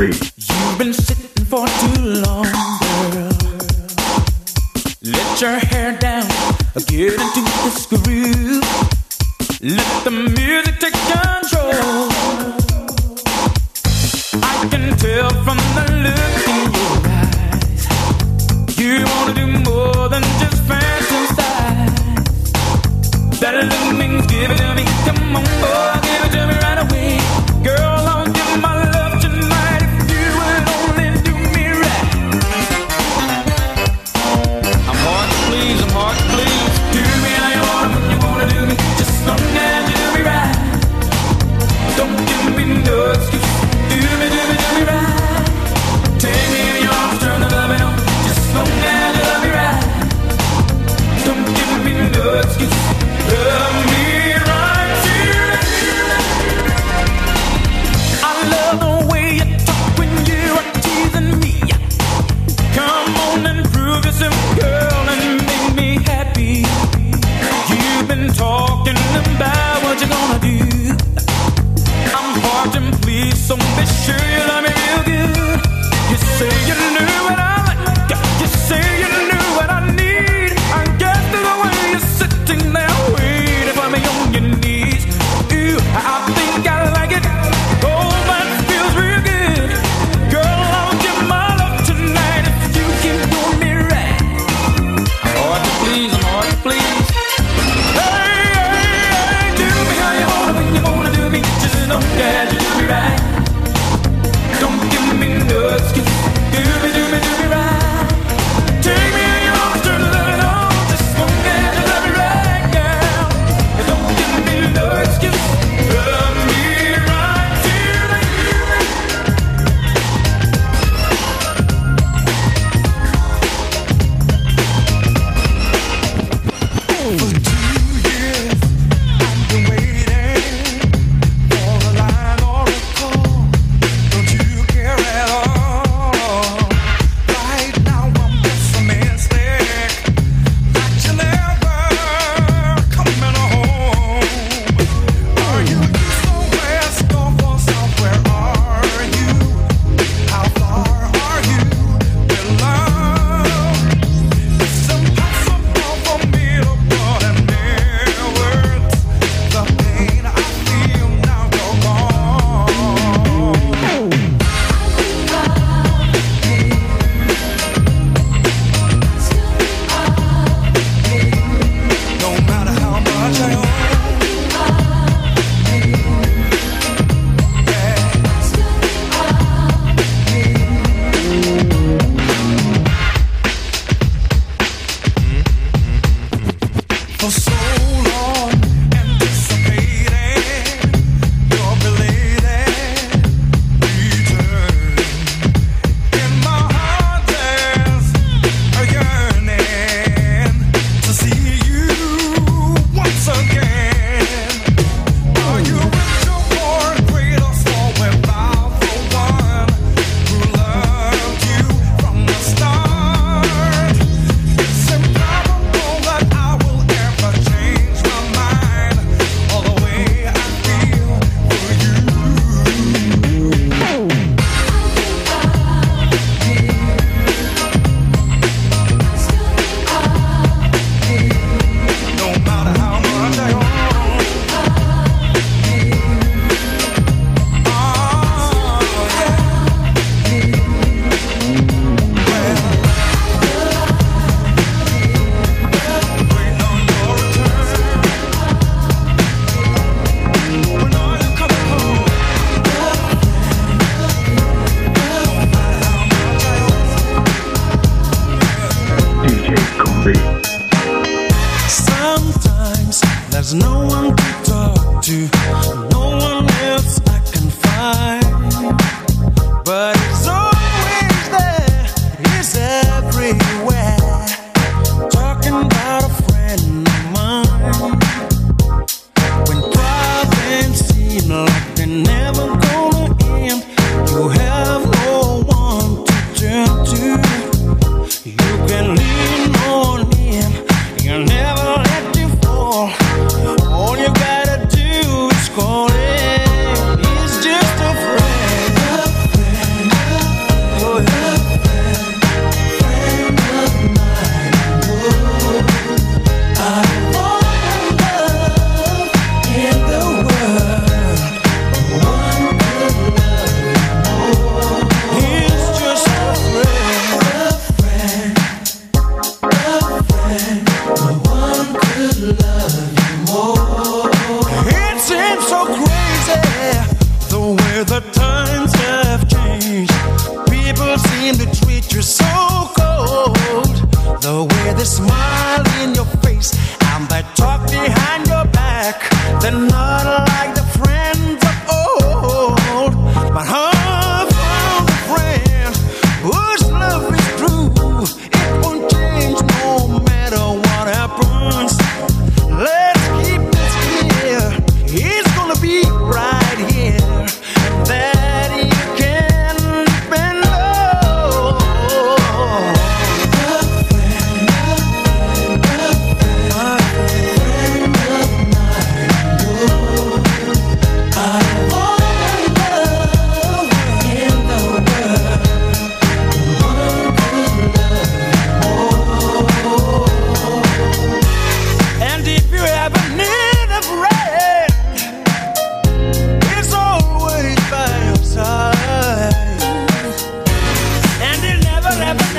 beat. You've been sitting for too long, girl. Let your hair down, get into this groove. Let the music take control. I can tell from the look.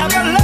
never love.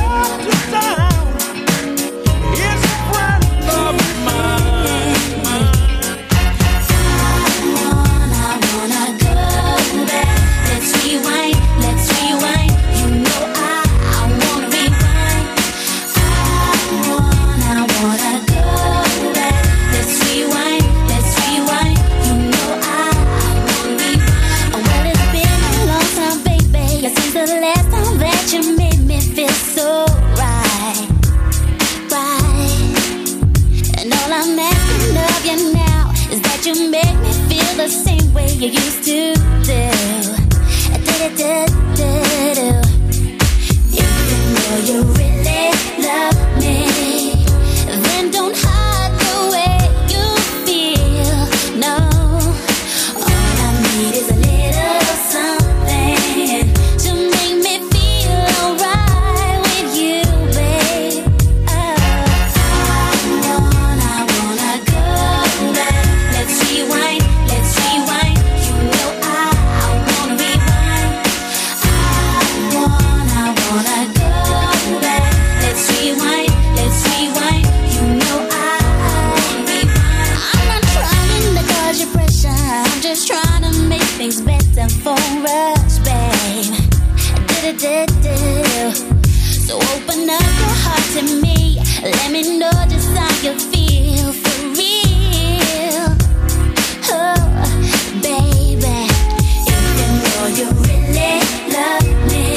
So open up your heart to me. Let me know just how you feel for real. Oh, baby, if you know you really love me.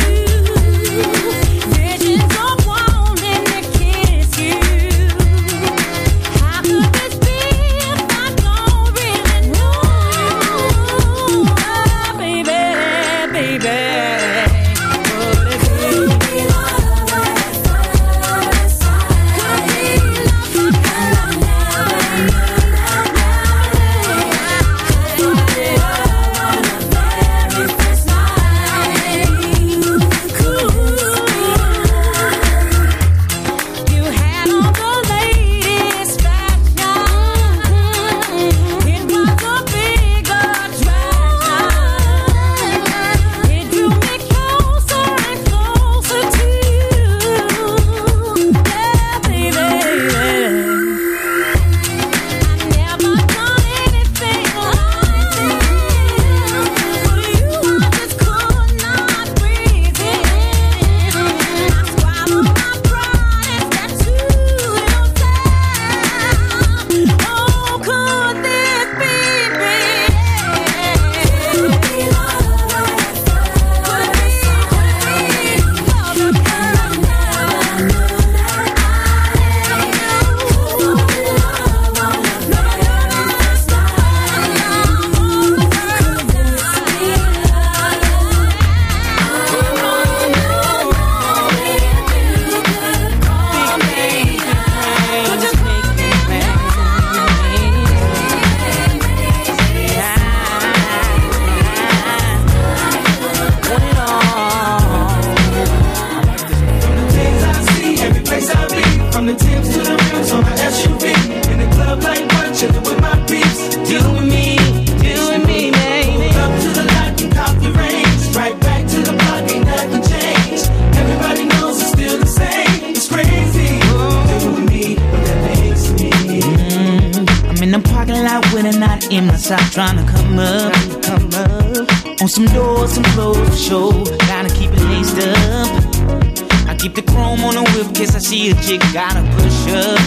outside trying to come up, come up. On some doors, some clothes for show. gotta keep it laced up. I keep the chrome on the whip, cause I see a chick, gotta push up.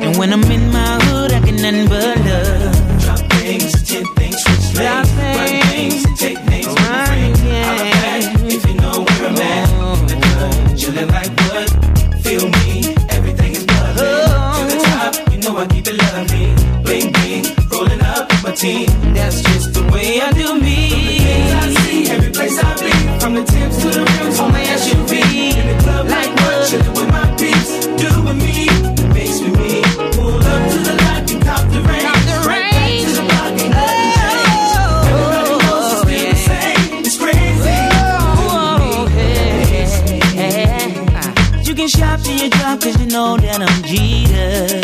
And when I'm in my hood, I get nothing but love. Drop things, tip things, switch lanes, run things, take Cause you know that I'm Jeter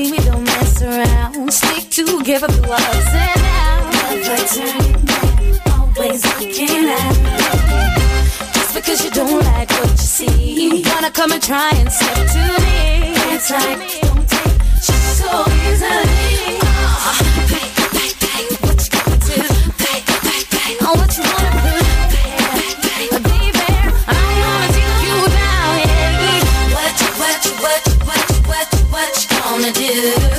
baby, we don't mess around. Stick together through ups and downs. Never turning back, always looking out. Just because you don't like what you see, you wanna come and try and step to me. It's like don't take just so easily. Uh, do.